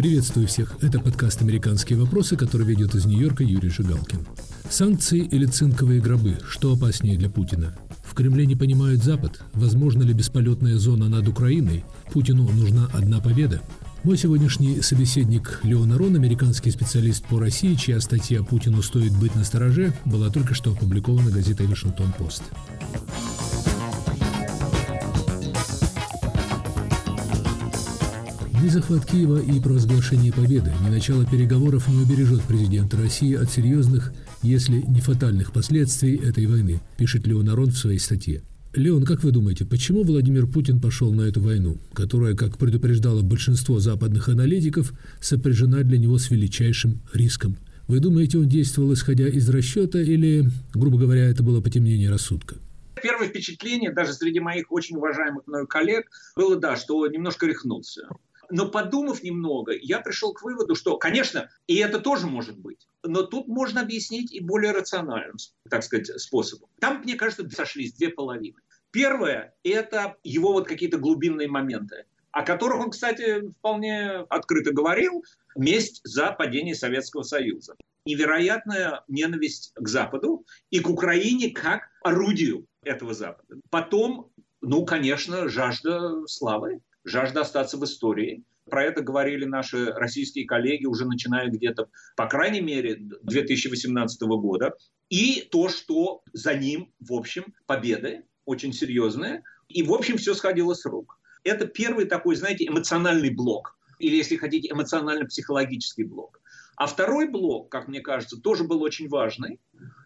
Приветствую всех. Это подкаст «Американские вопросы», который ведет из Нью-Йорка Юрий Жигалкин. Санкции или цинковые гробы? Что опаснее для Путина? В Кремле не понимают Запад. Возможно ли бесполетная зона над Украиной? Путину нужна одна победа. Мой сегодняшний собеседник Леон Арон, американский специалист по России, чья статья «Путину стоит быть на стороже» была только что опубликована газетой «Вашингтон-Пост». Ни захват Киева и провозглашение победы, ни начало переговоров не убережет президента России от серьезных, если не фатальных последствий этой войны, пишет Леон Арон в своей статье. Леон, как вы думаете, почему Владимир Путин пошел на эту войну, которая, как предупреждало большинство западных аналитиков, сопряжена для него с величайшим риском? Вы думаете, он действовал исходя из расчета или, грубо говоря, это было потемнение рассудка? Первое впечатление, даже среди моих очень уважаемых мною коллег, было, да, что немножко рехнулся но подумав немного, я пришел к выводу, что, конечно, и это тоже может быть, но тут можно объяснить и более рациональным, так сказать, способом. Там, мне кажется, сошлись две половины. Первое – это его вот какие-то глубинные моменты, о которых он, кстати, вполне открыто говорил, месть за падение Советского Союза. Невероятная ненависть к Западу и к Украине как орудию этого Запада. Потом, ну, конечно, жажда славы, жажда остаться в истории. Про это говорили наши российские коллеги уже начиная где-то, по крайней мере, 2018 года. И то, что за ним, в общем, победы очень серьезные. И, в общем, все сходило с рук. Это первый такой, знаете, эмоциональный блок. Или, если хотите, эмоционально-психологический блок. А второй блок, как мне кажется, тоже был очень важный.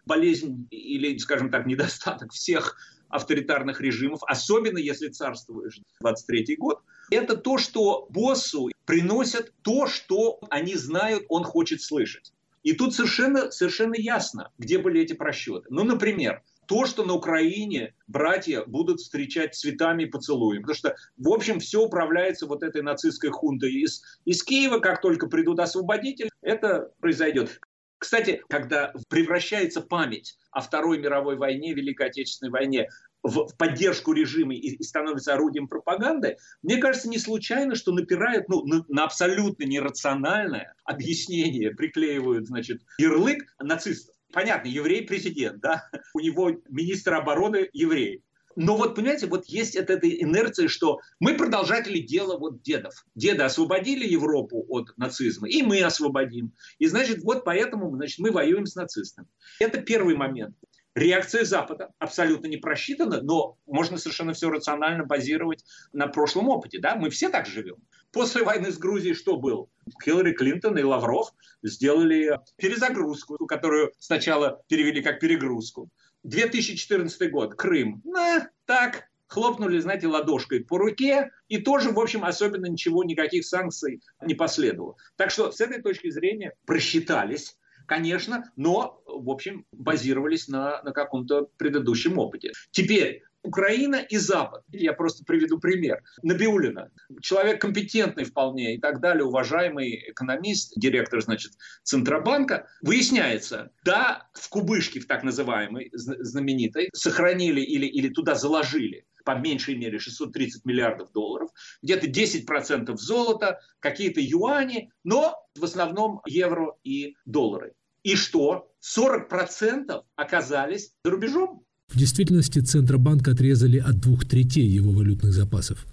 Болезнь или, скажем так, недостаток всех авторитарных режимов, особенно если царствуешь 23 год, это то, что боссу приносят то, что они знают, он хочет слышать. И тут совершенно, совершенно ясно, где были эти просчеты. Ну, например, то, что на Украине братья будут встречать цветами и поцелуем. Потому что, в общем, все управляется вот этой нацистской хунтой из, из Киева. Как только придут освободители, это произойдет. Кстати, когда превращается память о Второй мировой войне, Великой Отечественной войне в, поддержку режима и, становится орудием пропаганды, мне кажется, не случайно, что напирают ну, на, абсолютно нерациональное объяснение, приклеивают, значит, ярлык нацистов. Понятно, еврей-президент, да, у него министр обороны еврей. Но вот, понимаете, вот есть эта, эта инерция, что мы продолжатели дела вот дедов. Деды освободили Европу от нацизма, и мы освободим. И, значит, вот поэтому значит, мы воюем с нацистами. Это первый момент. Реакция Запада абсолютно не просчитана, но можно совершенно все рационально базировать на прошлом опыте. Да? Мы все так живем. После войны с Грузией что было? Хиллари Клинтон и Лавров сделали перезагрузку, которую сначала перевели как перегрузку. 2014 год, Крым. На, так, хлопнули, знаете, ладошкой по руке, и тоже, в общем, особенно ничего, никаких санкций не последовало. Так что с этой точки зрения просчитались, конечно, но, в общем, базировались на, на каком-то предыдущем опыте. Теперь, Украина и Запад. Я просто приведу пример. Набиулина, человек компетентный вполне и так далее, уважаемый экономист, директор, значит, Центробанка. Выясняется, да, в кубышке, в так называемой, знаменитой, сохранили или, или туда заложили по меньшей мере 630 миллиардов долларов, где-то 10% золота, какие-то юани, но в основном евро и доллары. И что? 40% оказались за рубежом. В действительности Центробанк отрезали от двух третей его валютных запасов.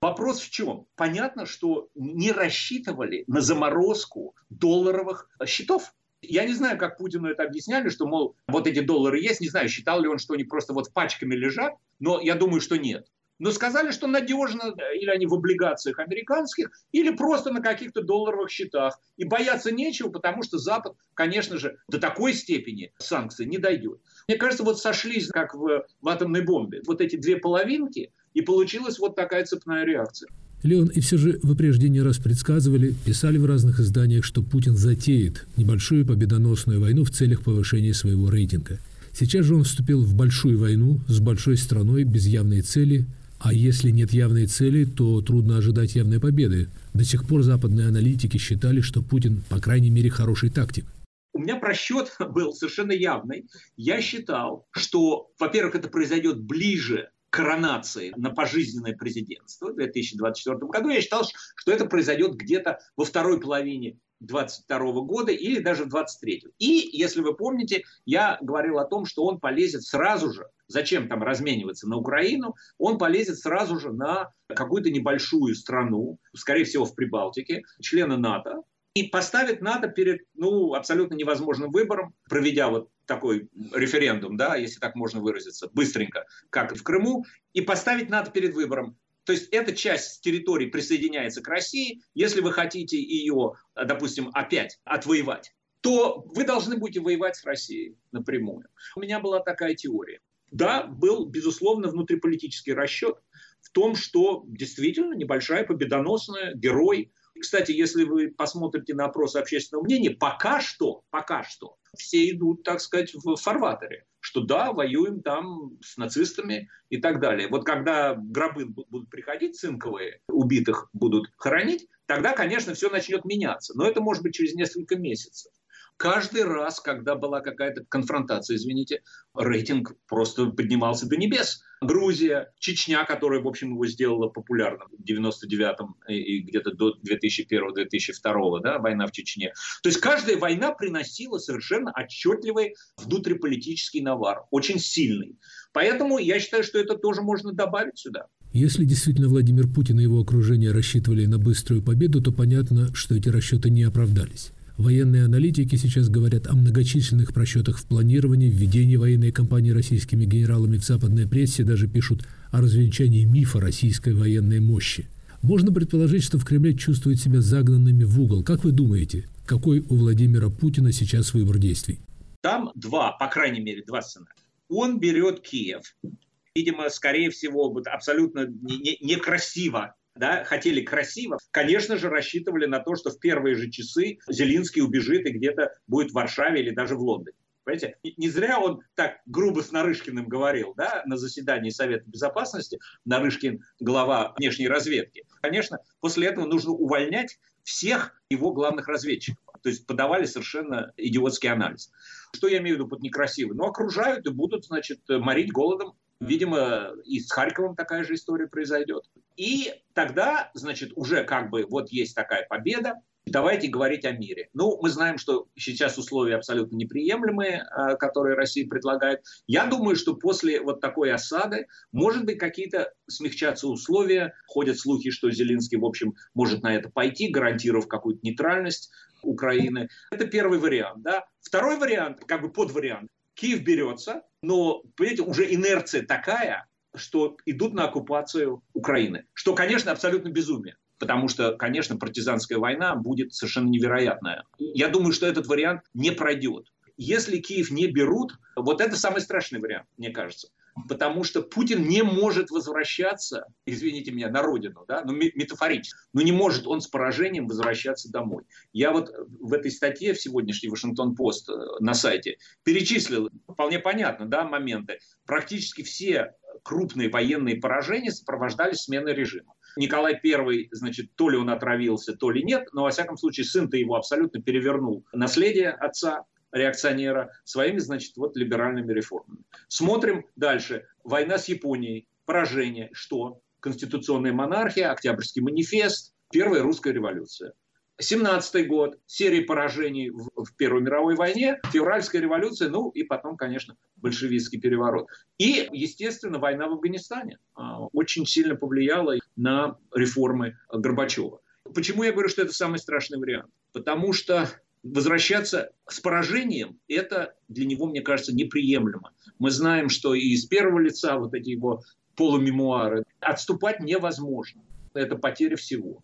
Вопрос в чем? Понятно, что не рассчитывали на заморозку долларовых счетов. Я не знаю, как Путину это объясняли, что, мол, вот эти доллары есть. Не знаю, считал ли он, что они просто вот пачками лежат, но я думаю, что нет но сказали, что надежно, или они в облигациях американских, или просто на каких-то долларовых счетах. И бояться нечего, потому что Запад, конечно же, до такой степени санкций не дойдет. Мне кажется, вот сошлись, как в, в атомной бомбе, вот эти две половинки, и получилась вот такая цепная реакция. Леон, и все же вы прежде не раз предсказывали, писали в разных изданиях, что Путин затеет небольшую победоносную войну в целях повышения своего рейтинга. Сейчас же он вступил в большую войну с большой страной без явной цели – а если нет явной цели, то трудно ожидать явной победы. До сих пор западные аналитики считали, что Путин, по крайней мере, хороший тактик. У меня просчет был совершенно явный. Я считал, что, во-первых, это произойдет ближе коронации на пожизненное президентство в 2024 году, я считал, что это произойдет где-то во второй половине 22 года или даже в 23 И, если вы помните, я говорил о том, что он полезет сразу же, зачем там размениваться на Украину, он полезет сразу же на какую-то небольшую страну, скорее всего в Прибалтике, члена НАТО, и поставит НАТО перед ну, абсолютно невозможным выбором, проведя вот такой референдум, да, если так можно выразиться, быстренько, как в Крыму, и поставить НАТО перед выбором, то есть эта часть территории присоединяется к России. Если вы хотите ее, допустим, опять отвоевать, то вы должны будете воевать с Россией напрямую. У меня была такая теория. Да, был, безусловно, внутриполитический расчет в том, что действительно небольшая победоносная герой. Кстати, если вы посмотрите на опросы общественного мнения, пока что, пока что все идут, так сказать, в фарватере что да, воюем там с нацистами и так далее. Вот когда гробы будут приходить цинковые, убитых будут хоронить, тогда, конечно, все начнет меняться. Но это может быть через несколько месяцев каждый раз, когда была какая-то конфронтация, извините, рейтинг просто поднимался до небес. Грузия, Чечня, которая, в общем, его сделала популярным в 99-м и где-то до 2001-2002, да, война в Чечне. То есть каждая война приносила совершенно отчетливый внутриполитический навар, очень сильный. Поэтому я считаю, что это тоже можно добавить сюда. Если действительно Владимир Путин и его окружение рассчитывали на быструю победу, то понятно, что эти расчеты не оправдались. Военные аналитики сейчас говорят о многочисленных просчетах в планировании, введении военной кампании российскими генералами в западной прессе, даже пишут о развенчании мифа российской военной мощи. Можно предположить, что в Кремле чувствуют себя загнанными в угол. Как вы думаете, какой у Владимира Путина сейчас выбор действий? Там два, по крайней мере, два сценария. Он берет Киев, видимо, скорее всего, абсолютно некрасиво не, да, хотели красиво, конечно же, рассчитывали на то, что в первые же часы Зелинский убежит и где-то будет в Варшаве или даже в Лондоне. Понимаете? Не зря он так грубо с Нарышкиным говорил да, на заседании Совета Безопасности. Нарышкин – глава внешней разведки. Конечно, после этого нужно увольнять всех его главных разведчиков. То есть подавали совершенно идиотский анализ. Что я имею в виду под некрасиво? Ну, окружают и будут, значит, морить голодом Видимо, и с Харьковом такая же история произойдет. И тогда, значит, уже как бы вот есть такая победа, давайте говорить о мире. Ну, мы знаем, что сейчас условия абсолютно неприемлемые, а, которые Россия предлагает. Я думаю, что после вот такой осады, может быть, какие-то смягчаться условия. Ходят слухи, что Зеленский, в общем, может на это пойти, гарантировав какую-то нейтральность Украины. Это первый вариант. Да? Второй вариант, как бы подвариант. Киев берется, но, понимаете, уже инерция такая, что идут на оккупацию Украины. Что, конечно, абсолютно безумие. Потому что, конечно, партизанская война будет совершенно невероятная. Я думаю, что этот вариант не пройдет. Если Киев не берут, вот это самый страшный вариант, мне кажется потому что Путин не может возвращаться, извините меня, на родину, да, ну, метафорически, но не может он с поражением возвращаться домой. Я вот в этой статье в сегодняшней Вашингтон-Пост э, на сайте перечислил, вполне понятно, да, моменты. Практически все крупные военные поражения сопровождались сменой режима. Николай I, значит, то ли он отравился, то ли нет, но, во всяком случае, сын-то его абсолютно перевернул наследие отца, реакционера своими, значит, вот либеральными реформами. Смотрим дальше. Война с Японией, поражение. Что? Конституционная монархия, Октябрьский манифест, Первая русская революция. 17 год, серия поражений в, в Первой мировой войне, февральская революция, ну и потом, конечно, большевистский переворот. И, естественно, война в Афганистане а, очень сильно повлияла на реформы Горбачева. Почему я говорю, что это самый страшный вариант? Потому что возвращаться с поражением, это для него, мне кажется, неприемлемо. Мы знаем, что и из первого лица вот эти его полумемуары, отступать невозможно. Это потеря всего.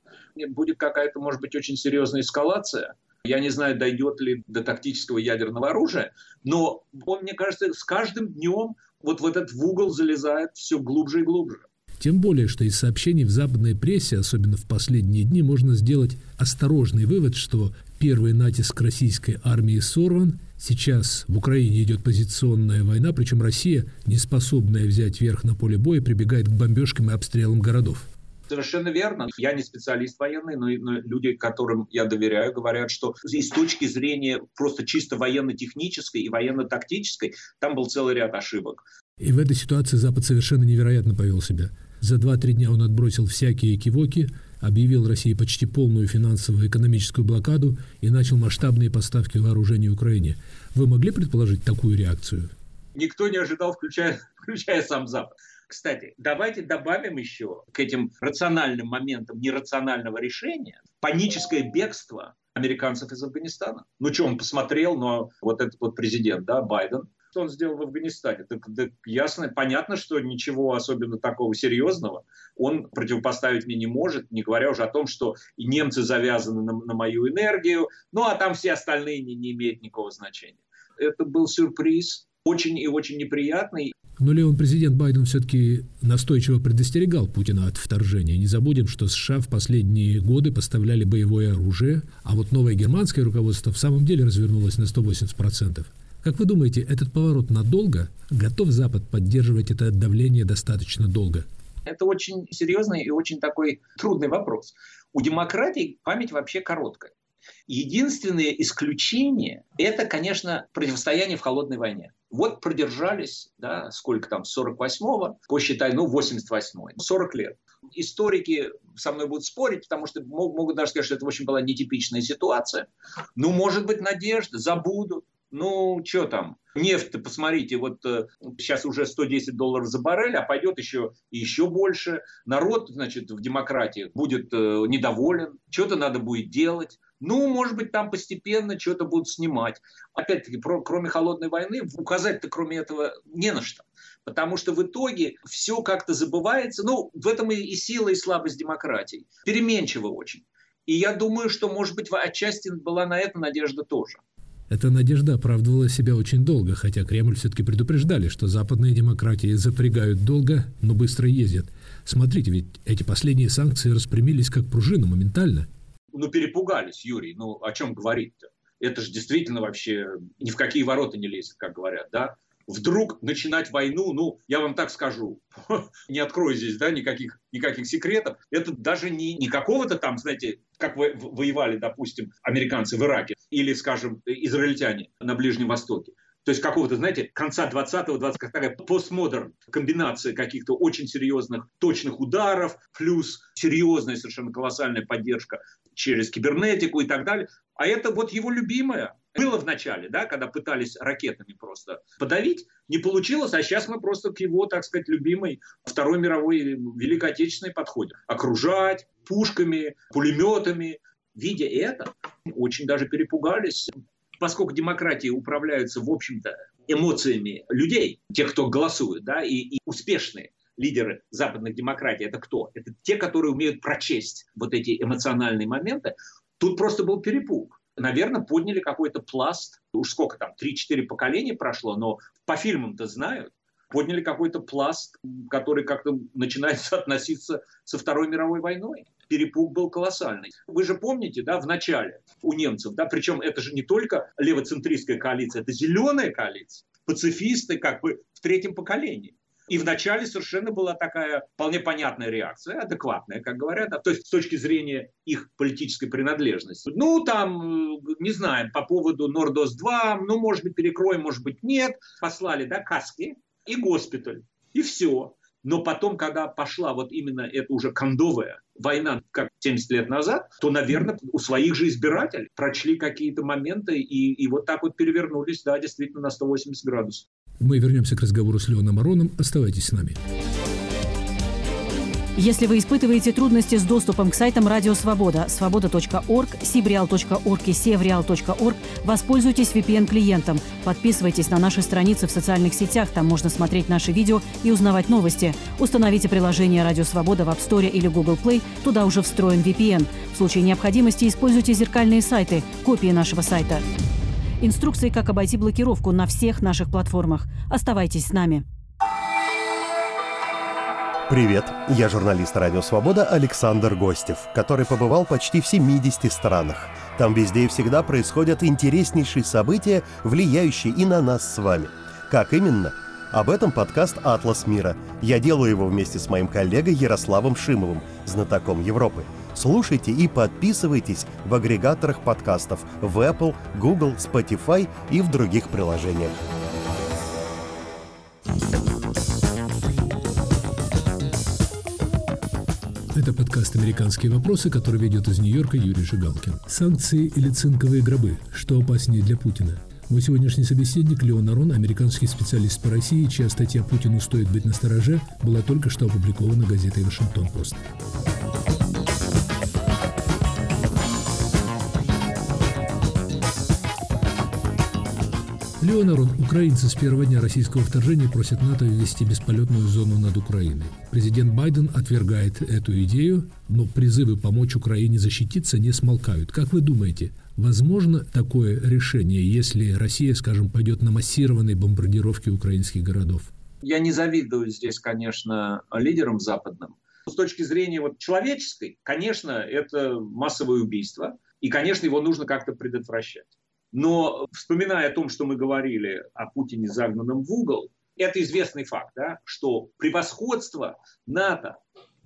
Будет какая-то, может быть, очень серьезная эскалация. Я не знаю, дойдет ли до тактического ядерного оружия, но он, мне кажется, с каждым днем вот в этот в угол залезает все глубже и глубже. Тем более, что из сообщений в западной прессе, особенно в последние дни, можно сделать осторожный вывод, что первый натиск российской армии сорван, сейчас в Украине идет позиционная война, причем Россия, не способная взять верх на поле боя, прибегает к бомбежкам и обстрелам городов. Совершенно верно. Я не специалист военный, но, но люди, которым я доверяю, говорят, что и с точки зрения просто чисто военно-технической и военно-тактической там был целый ряд ошибок. И в этой ситуации Запад совершенно невероятно повел себя. За 2-3 дня он отбросил всякие кивоки, объявил России почти полную финансовую и экономическую блокаду и начал масштабные поставки вооружений Украине. Вы могли предположить такую реакцию? Никто не ожидал, включая, включая сам Запад. Кстати, давайте добавим еще к этим рациональным моментам нерационального решения паническое бегство американцев из Афганистана. Ну что, он посмотрел, но вот этот вот президент, да, Байден, что он сделал в Афганистане? Так, так ясно, понятно, что ничего особенно такого серьезного он противопоставить мне не может, не говоря уже о том, что и немцы завязаны на, на мою энергию, ну а там все остальные не, не имеют никакого значения. Это был сюрприз, очень и очень неприятный. Но Леон президент Байден все-таки настойчиво предостерегал Путина от вторжения. Не забудем, что США в последние годы поставляли боевое оружие, а вот новое германское руководство в самом деле развернулось на 180%. Как вы думаете, этот поворот надолго? Готов Запад поддерживать это давление достаточно долго? Это очень серьезный и очень такой трудный вопрос. У демократии память вообще короткая. Единственное исключение – это, конечно, противостояние в холодной войне. Вот продержались, да, сколько там, с 48-го, посчитай, ну, 88-й, 40 лет. Историки со мной будут спорить, потому что могут даже сказать, что это, в общем, была нетипичная ситуация. Ну, может быть, надежда, забудут. Ну, что там? Нефть, посмотрите, вот э, сейчас уже 110 долларов за баррель, а пойдет еще еще больше. Народ, значит, в демократии будет э, недоволен, что-то надо будет делать. Ну, может быть, там постепенно что-то будут снимать. Опять-таки, про, кроме холодной войны, указать-то кроме этого не на что. Потому что в итоге все как-то забывается. Ну, в этом и, и сила, и слабость демократии. Переменчиво очень. И я думаю, что, может быть, отчасти была на это надежда тоже. Эта надежда оправдывала себя очень долго, хотя Кремль все-таки предупреждали, что западные демократии запрягают долго, но быстро ездят. Смотрите, ведь эти последние санкции распрямились как пружина моментально. Ну, перепугались, Юрий. Ну, о чем говорить-то? Это же действительно вообще ни в какие ворота не лезет, как говорят, да? вдруг начинать войну, ну, я вам так скажу, не открою здесь, да, никаких, никаких секретов, это даже не, не какого-то там, знаете, как вы, воевали, допустим, американцы в Ираке или, скажем, израильтяне на Ближнем Востоке. То есть какого-то, знаете, конца 20-го, 20 такая постмодерн, комбинация каких-то очень серьезных точных ударов, плюс серьезная совершенно колоссальная поддержка через кибернетику и так далее. А это вот его любимое. Было в начале, да, когда пытались ракетами просто подавить, не получилось, а сейчас мы просто к его, так сказать, любимой Второй мировой Великой Отечественной подходим. Окружать пушками, пулеметами. Видя это, очень даже перепугались. Поскольку демократии управляются, в общем-то, эмоциями людей, тех, кто голосует, да, и, и успешные лидеры западных демократий, это кто? Это те, которые умеют прочесть вот эти эмоциональные моменты. Тут просто был перепуг наверное, подняли какой-то пласт, уж сколько там, 3-4 поколения прошло, но по фильмам-то знают, подняли какой-то пласт, который как-то начинает соотноситься со Второй мировой войной. Перепуг был колоссальный. Вы же помните, да, в начале у немцев, да, причем это же не только левоцентристская коалиция, это зеленая коалиция, пацифисты как бы в третьем поколении. И вначале совершенно была такая вполне понятная реакция, адекватная, как говорят, да, то есть с точки зрения их политической принадлежности. Ну, там, не знаю, по поводу Нордос-2, ну, может быть, перекроем, может быть, нет. Послали, да, каски и госпиталь, и все. Но потом, когда пошла вот именно эта уже кондовая война, как 70 лет назад, то, наверное, у своих же избирателей прочли какие-то моменты и, и вот так вот перевернулись, да, действительно, на 180 градусов. Мы вернемся к разговору с Леоном Ароном. Оставайтесь с нами. Если вы испытываете трудности с доступом к сайтам Радио Свобода, свобода.орг, сибреал.орг и севреал.орг, воспользуйтесь VPN-клиентом. Подписывайтесь на наши страницы в социальных сетях, там можно смотреть наши видео и узнавать новости. Установите приложение Радио Свобода в App Store или Google Play, туда уже встроен VPN. В случае необходимости используйте зеркальные сайты, копии нашего сайта. Инструкции, как обойти блокировку на всех наших платформах. Оставайтесь с нами. Привет, я журналист «Радио Свобода» Александр Гостев, который побывал почти в 70 странах. Там везде и всегда происходят интереснейшие события, влияющие и на нас с вами. Как именно? Об этом подкаст «Атлас мира». Я делаю его вместе с моим коллегой Ярославом Шимовым, знатоком Европы – Слушайте и подписывайтесь в агрегаторах подкастов в Apple, Google, Spotify и в других приложениях. Это подкаст «Американские вопросы», который ведет из Нью-Йорка Юрий Жигалкин. Санкции или цинковые гробы? Что опаснее для Путина? Мой сегодняшний собеседник Леон Арон, американский специалист по России, чья статья «Путину стоит быть настороже» была только что опубликована газетой «Вашингтон-Пост». Леонарон, украинцы с первого дня российского вторжения просят НАТО ввести бесполетную зону над Украиной. Президент Байден отвергает эту идею, но призывы помочь Украине защититься не смолкают. Как вы думаете, возможно такое решение, если Россия, скажем, пойдет на массированные бомбардировки украинских городов? Я не завидую здесь, конечно, лидерам западным. С точки зрения вот человеческой, конечно, это массовое убийство, и, конечно, его нужно как-то предотвращать. Но вспоминая о том, что мы говорили о Путине загнанном в угол, это известный факт, да, что превосходство НАТО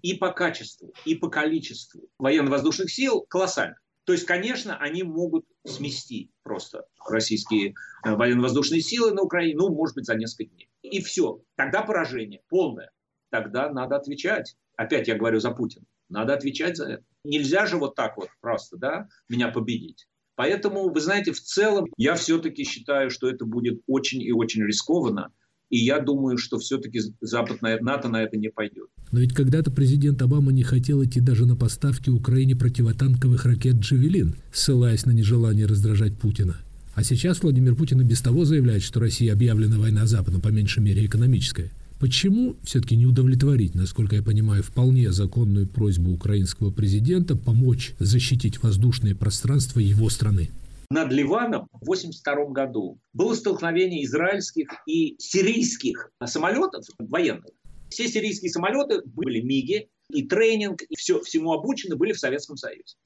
и по качеству, и по количеству военно-воздушных сил колоссально. То есть, конечно, они могут смести просто российские э, военно-воздушные силы на Украине, ну, может быть, за несколько дней. И все. Тогда поражение полное. Тогда надо отвечать. Опять я говорю за Путина. Надо отвечать за это. Нельзя же вот так вот просто, да, меня победить. Поэтому, вы знаете, в целом я все-таки считаю, что это будет очень и очень рискованно. И я думаю, что все-таки западная НАТО на это не пойдет. Но ведь когда-то президент Обама не хотел идти даже на поставки Украине противотанковых ракет «Джавелин», ссылаясь на нежелание раздражать Путина. А сейчас Владимир Путин и без того заявляет, что Россия объявлена война Запада, по меньшей мере экономическая. Почему все-таки не удовлетворить, насколько я понимаю, вполне законную просьбу украинского президента помочь защитить воздушное пространство его страны? Над Ливаном в 1982 году было столкновение израильских и сирийских самолетов военных. Все сирийские самолеты были МИГи, и тренинг, и все, всему обучены были в Советском Союзе.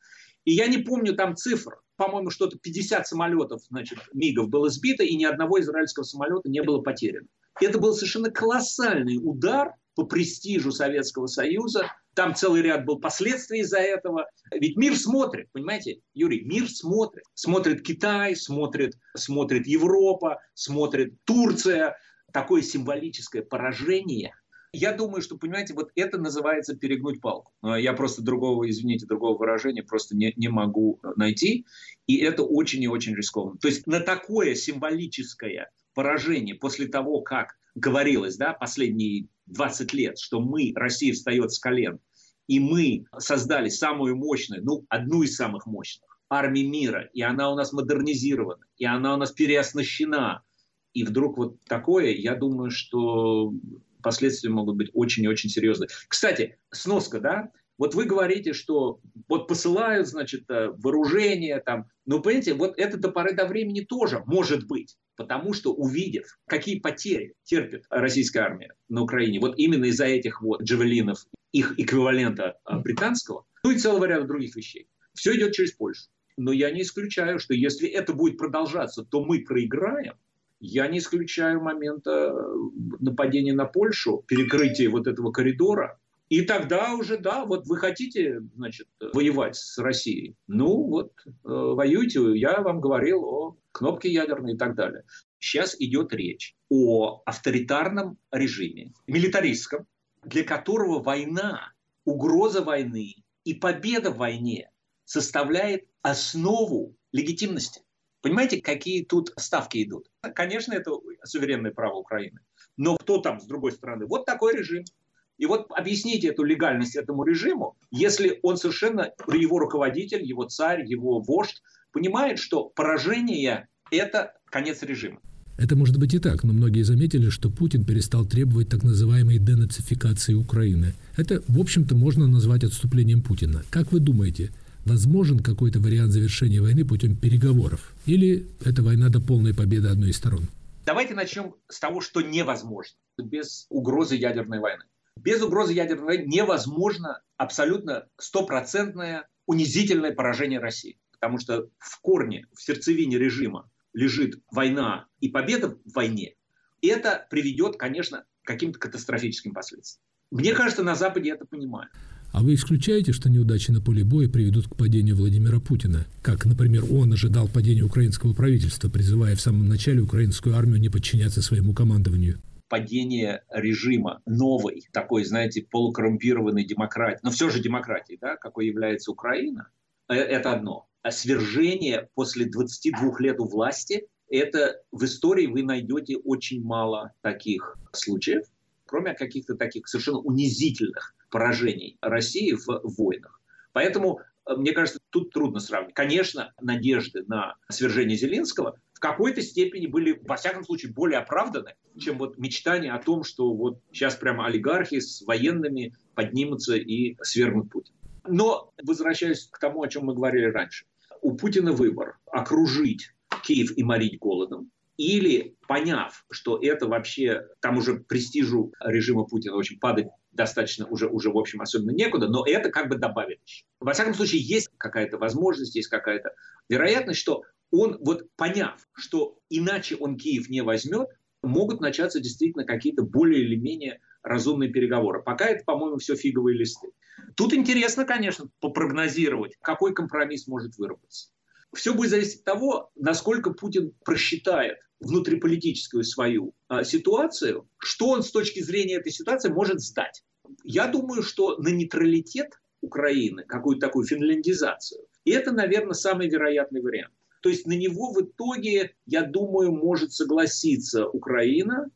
И я не помню там цифр. По-моему, что-то 50 самолетов, значит, МИГов было сбито, и ни одного израильского самолета не было потеряно. Это был совершенно колоссальный удар по престижу Советского Союза. Там целый ряд был последствий из-за этого. Ведь мир смотрит, понимаете, Юрий, мир смотрит. Смотрит Китай, смотрит, смотрит Европа, смотрит Турция. Такое символическое поражение – я думаю, что, понимаете, вот это называется перегнуть палку. Я просто другого, извините, другого выражения просто не, не могу найти. И это очень и очень рискованно. То есть на такое символическое поражение после того, как говорилось, да, последние 20 лет, что мы, Россия встает с колен, и мы создали самую мощную, ну, одну из самых мощных армий мира, и она у нас модернизирована, и она у нас переоснащена. И вдруг вот такое, я думаю, что последствия могут быть очень и очень серьезные. Кстати, сноска, да, вот вы говорите, что вот посылают, значит, э, вооружение там. Но, понимаете, вот это до поры до времени тоже может быть. Потому что увидев, какие потери терпит российская армия на Украине, вот именно из-за этих вот джавелинов, их эквивалента э, британского, ну и целого ряда других вещей, все идет через Польшу. Но я не исключаю, что если это будет продолжаться, то мы проиграем. Я не исключаю момента э, нападения на Польшу, перекрытия вот этого коридора, и тогда уже, да, вот вы хотите, значит, воевать с Россией. Ну, вот, э, воюйте. Я вам говорил о кнопке ядерной и так далее. Сейчас идет речь о авторитарном режиме, милитаристском, для которого война, угроза войны и победа в войне составляет основу легитимности. Понимаете, какие тут ставки идут? Конечно, это суверенное право Украины. Но кто там с другой стороны? Вот такой режим. И вот объясните эту легальность этому режиму, если он совершенно, его руководитель, его царь, его вождь понимает, что поражение – это конец режима. Это может быть и так, но многие заметили, что Путин перестал требовать так называемой денацификации Украины. Это, в общем-то, можно назвать отступлением Путина. Как вы думаете, возможен какой-то вариант завершения войны путем переговоров? Или это война до полной победы одной из сторон? Давайте начнем с того, что невозможно без угрозы ядерной войны. Без угрозы ядерной войны невозможно абсолютно стопроцентное унизительное поражение России. Потому что в корне, в сердцевине режима лежит война и победа в войне. И это приведет, конечно, к каким-то катастрофическим последствиям. Мне кажется, на Западе это понимают. А вы исключаете, что неудачи на поле боя приведут к падению Владимира Путина? Как, например, он ожидал падения украинского правительства, призывая в самом начале украинскую армию не подчиняться своему командованию? Падение режима новой, такой, знаете, полукоррумпированной демократии, но все же демократии, да, какой является Украина, э, это одно. А свержение после 22 лет у власти, это в истории вы найдете очень мало таких случаев, кроме каких-то таких совершенно унизительных поражений России в войнах. Поэтому мне кажется, тут трудно сравнить. Конечно, надежды на свержение Зеленского какой-то степени были, во всяком случае, более оправданы, чем вот мечтание о том, что вот сейчас прямо олигархи с военными поднимутся и свергнут Путина. Но возвращаясь к тому, о чем мы говорили раньше. У Путина выбор – окружить Киев и морить голодом, или поняв, что это вообще, там уже престижу режима Путина очень падать достаточно уже, уже в общем, особенно некуда, но это как бы добавит еще. Во всяком случае, есть какая-то возможность, есть какая-то вероятность, что он, вот поняв, что иначе он Киев не возьмет, могут начаться действительно какие-то более или менее разумные переговоры. Пока это, по-моему, все фиговые листы. Тут интересно, конечно, попрогнозировать, какой компромисс может выработаться. Все будет зависеть от того, насколько Путин просчитает внутриполитическую свою а, ситуацию, что он с точки зрения этой ситуации может сдать. Я думаю, что на нейтралитет Украины, какую-то такую финляндизацию, и это, наверное, самый вероятный вариант. То есть на него в итоге, я думаю, может согласиться Украина.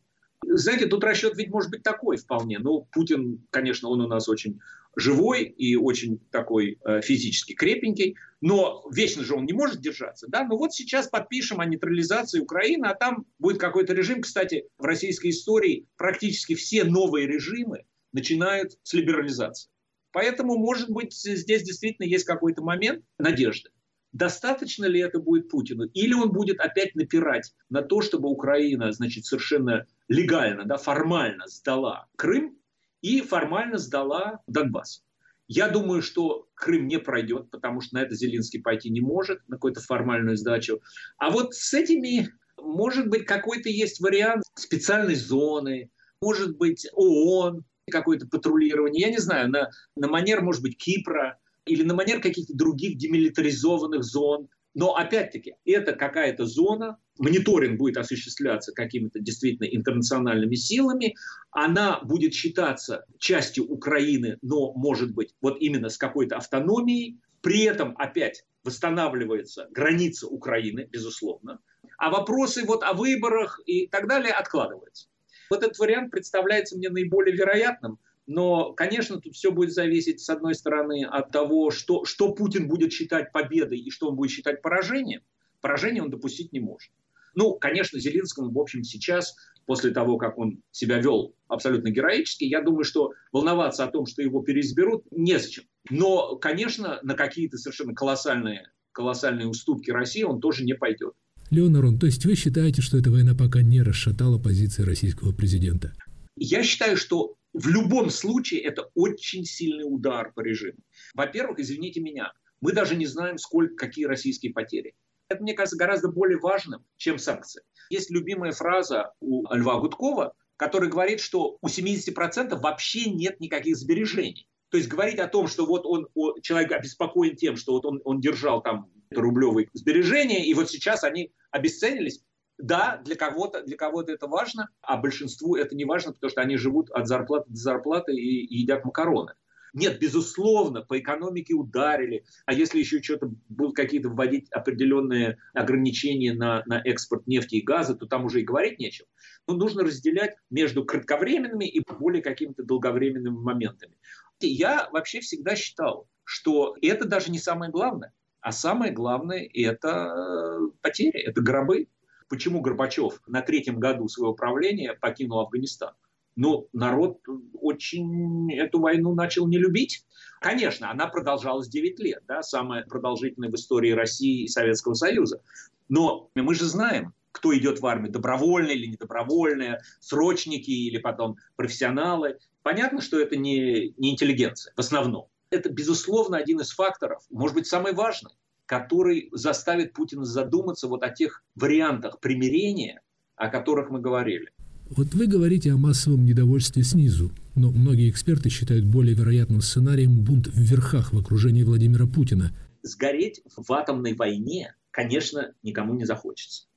Знаете, тут расчет ведь может быть такой вполне. Но Путин, конечно, он у нас очень живой и очень такой э, физически крепенький, но вечно же он не может держаться, да, но вот сейчас подпишем о нейтрализации Украины, а там будет какой-то режим, кстати, в российской истории практически все новые режимы начинают с либерализации. Поэтому, может быть, здесь действительно есть какой-то момент надежды. Достаточно ли это будет Путину? Или он будет опять напирать на то, чтобы Украина, значит, совершенно легально, да, формально сдала Крым, и формально сдала Донбасс. Я думаю, что Крым не пройдет, потому что на это Зеленский пойти не может, на какую-то формальную сдачу. А вот с этими, может быть, какой-то есть вариант специальной зоны, может быть, ООН, какое-то патрулирование, я не знаю, на, на манер, может быть, Кипра или на манер каких-то других демилитаризованных зон. Но опять-таки, это какая-то зона, мониторинг будет осуществляться какими-то действительно интернациональными силами, она будет считаться частью Украины, но может быть вот именно с какой-то автономией, при этом опять восстанавливается граница Украины, безусловно, а вопросы вот о выборах и так далее откладываются. Вот этот вариант представляется мне наиболее вероятным, но, конечно, тут все будет зависеть, с одной стороны, от того, что, что Путин будет считать победой и что он будет считать поражением. Поражение он допустить не может. Ну, конечно, Зеленскому, в общем, сейчас, после того, как он себя вел абсолютно героически, я думаю, что волноваться о том, что его переизберут, незачем. Но, конечно, на какие-то совершенно колоссальные, колоссальные уступки России он тоже не пойдет. Леонарон, то есть вы считаете, что эта война пока не расшатала позиции российского президента? Я считаю, что в любом случае это очень сильный удар по режиму. Во-первых, извините меня, мы даже не знаем, сколько, какие российские потери. Это, мне кажется, гораздо более важным, чем санкции. Есть любимая фраза у Льва Гудкова, который говорит, что у 70% вообще нет никаких сбережений. То есть говорить о том, что вот он, человек обеспокоен тем, что вот он, он держал там рублевые сбережения, и вот сейчас они обесценились, да, для кого-то для кого-то это важно, а большинству это не важно, потому что они живут от зарплаты до зарплаты и, и едят макароны. Нет, безусловно, по экономике ударили. А если еще что-то будут какие-то вводить определенные ограничения на, на экспорт нефти и газа, то там уже и говорить нечего. Но нужно разделять между кратковременными и более какими-то долговременными моментами. Я вообще всегда считал, что это даже не самое главное. А самое главное – это э, потери, это гробы. Почему Горбачев на третьем году своего правления покинул Афганистан? Ну, народ очень эту войну начал не любить. Конечно, она продолжалась 9 лет, да, самая продолжительная в истории России и Советского Союза. Но мы же знаем, кто идет в армию, добровольные или недобровольные, срочники или потом профессионалы. Понятно, что это не, не интеллигенция в основном. Это, безусловно, один из факторов, может быть, самый важный, который заставит Путина задуматься вот о тех вариантах примирения, о которых мы говорили. Вот вы говорите о массовом недовольстве снизу, но многие эксперты считают более вероятным сценарием бунт в верхах в окружении Владимира Путина. Сгореть в атомной войне, конечно, никому не захочется.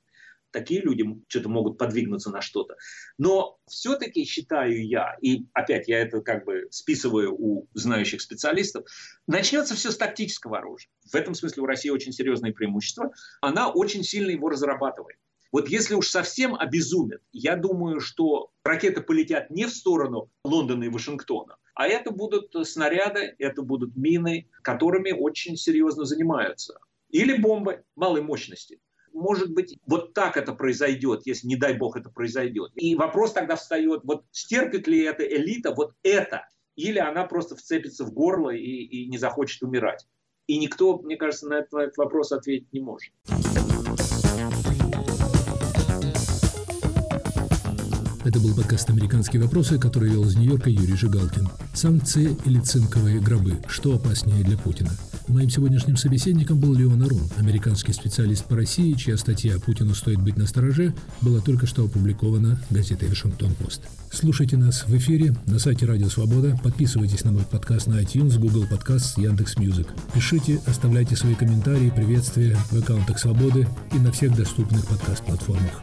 Такие люди что-то могут подвигнуться на что-то. Но все-таки считаю я, и опять я это как бы списываю у знающих специалистов, начнется все с тактического оружия. В этом смысле у России очень серьезное преимущество. Она очень сильно его разрабатывает. Вот если уж совсем обезумят, я думаю, что ракеты полетят не в сторону Лондона и Вашингтона, а это будут снаряды, это будут мины, которыми очень серьезно занимаются. Или бомбы малой мощности. Может быть, вот так это произойдет, если, не дай бог, это произойдет. И вопрос тогда встает, вот стерпит ли эта элита вот это, или она просто вцепится в горло и, и не захочет умирать. И никто, мне кажется, на этот, на этот вопрос ответить не может. Это был подкаст «Американские вопросы», который вел из Нью-Йорка Юрий Жигалкин. Санкции или цинковые гробы? Что опаснее для Путина? Моим сегодняшним собеседником был Леон Арон, американский специалист по России, чья статья «Путину стоит быть настороже» была только что опубликована газетой «Вашингтон-Пост». Слушайте нас в эфире на сайте Радио Свобода, подписывайтесь на мой подкаст на iTunes, Google Подкаст, Яндекс.Music. Пишите, оставляйте свои комментарии, приветствия в аккаунтах Свободы и на всех доступных подкаст-платформах.